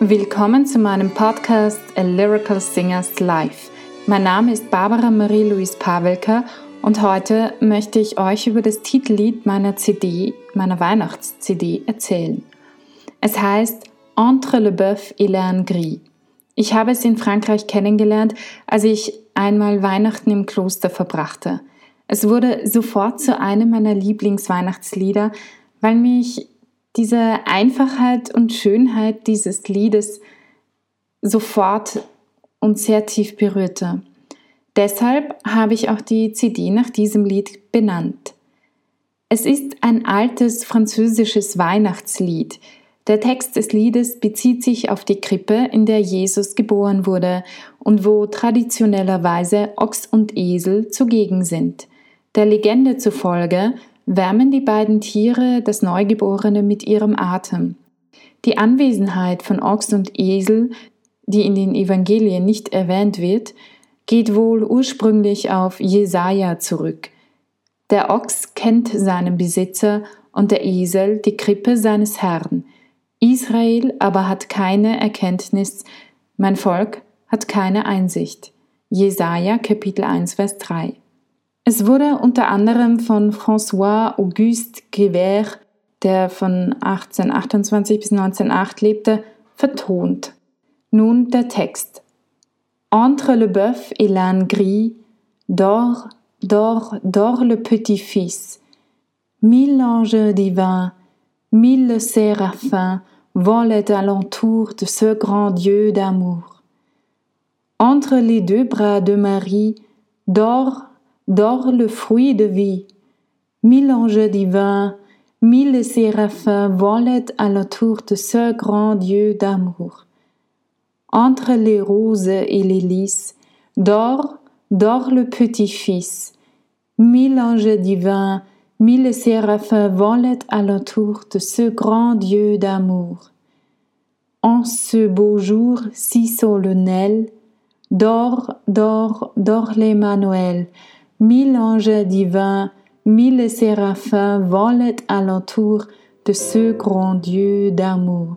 Willkommen zu meinem Podcast A Lyrical Singers Life. Mein Name ist Barbara Marie-Louise Pavelka und heute möchte ich euch über das Titellied meiner CD, meiner Weihnachts-CD erzählen. Es heißt Entre le Boeuf et l'Anne Gris. Ich habe es in Frankreich kennengelernt, als ich einmal Weihnachten im Kloster verbrachte. Es wurde sofort zu einem meiner Lieblingsweihnachtslieder, weil mich diese Einfachheit und Schönheit dieses Liedes sofort und sehr tief berührte. Deshalb habe ich auch die CD nach diesem Lied benannt. Es ist ein altes französisches Weihnachtslied. Der Text des Liedes bezieht sich auf die Krippe, in der Jesus geboren wurde und wo traditionellerweise Ochs und Esel zugegen sind. Der Legende zufolge wärmen die beiden Tiere das Neugeborene mit ihrem Atem. Die Anwesenheit von Ochs und Esel, die in den Evangelien nicht erwähnt wird, geht wohl ursprünglich auf Jesaja zurück. Der Ochs kennt seinen Besitzer und der Esel die Krippe seines Herrn. Israel aber hat keine Erkenntnis, mein Volk hat keine Einsicht. Jesaja Kapitel 1 Vers 3. Es wurde unter anderem von François Auguste Griver, der von 1828 bis 1908 lebte, vertont. Nun der Text. Entre le bœuf et l'âne gris, dort, dort, dort le petit-fils. Mille anges divins, mille séraphins volent alentour de ce grand Dieu d'amour. Entre les deux bras de Marie, dort dort le fruit de vie. Mille anges divins, mille séraphins volent à l'autour de ce grand Dieu d'amour. Entre les roses et les lys, dort, dort le petit-fils. Mille anges divins, mille séraphins volent à l'autour de ce grand Dieu d'amour. En ce beau jour si solennel, dort, dort, dort l'Emmanuel, mille anges divins, mille séraphins volent alentour de ce grand Dieu d'amour.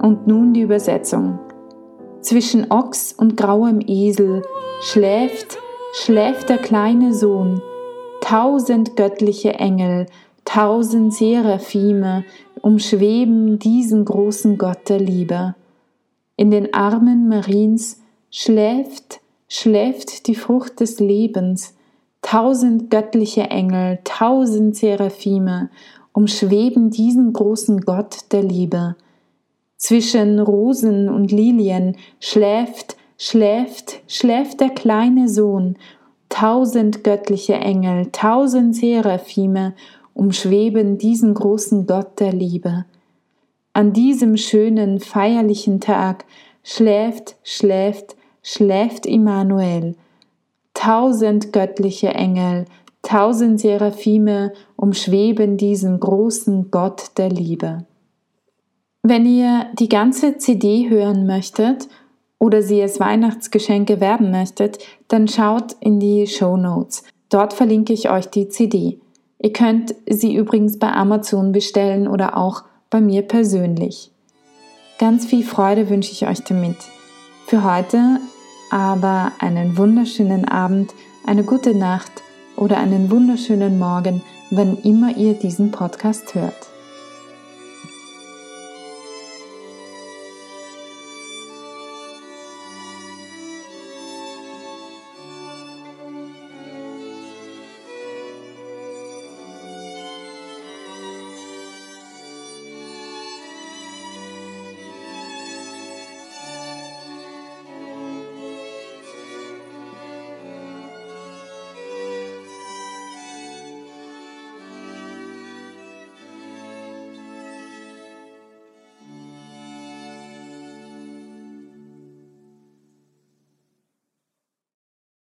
Und nun die Übersetzung. Zwischen Ochs und grauem Esel schläft, schläft der kleine Sohn. Tausend göttliche Engel, tausend Seraphime umschweben diesen großen Gott der Liebe. In den Armen Mariens schläft, schläft die Frucht des Lebens. Tausend göttliche Engel, tausend Seraphime umschweben diesen großen Gott der Liebe. Zwischen Rosen und Lilien schläft, schläft, schläft der kleine Sohn. Tausend göttliche Engel, tausend Seraphime umschweben diesen großen Gott der Liebe. An diesem schönen, feierlichen Tag schläft, schläft, schläft Immanuel. Tausend göttliche Engel, tausend Seraphime umschweben diesen großen Gott der Liebe. Wenn ihr die ganze CD hören möchtet oder sie als Weihnachtsgeschenk erwerben möchtet, dann schaut in die Show Notes. Dort verlinke ich euch die CD. Ihr könnt sie übrigens bei Amazon bestellen oder auch bei mir persönlich. Ganz viel Freude wünsche ich euch damit. Für heute aber einen wunderschönen Abend, eine gute Nacht oder einen wunderschönen Morgen, wann immer ihr diesen Podcast hört.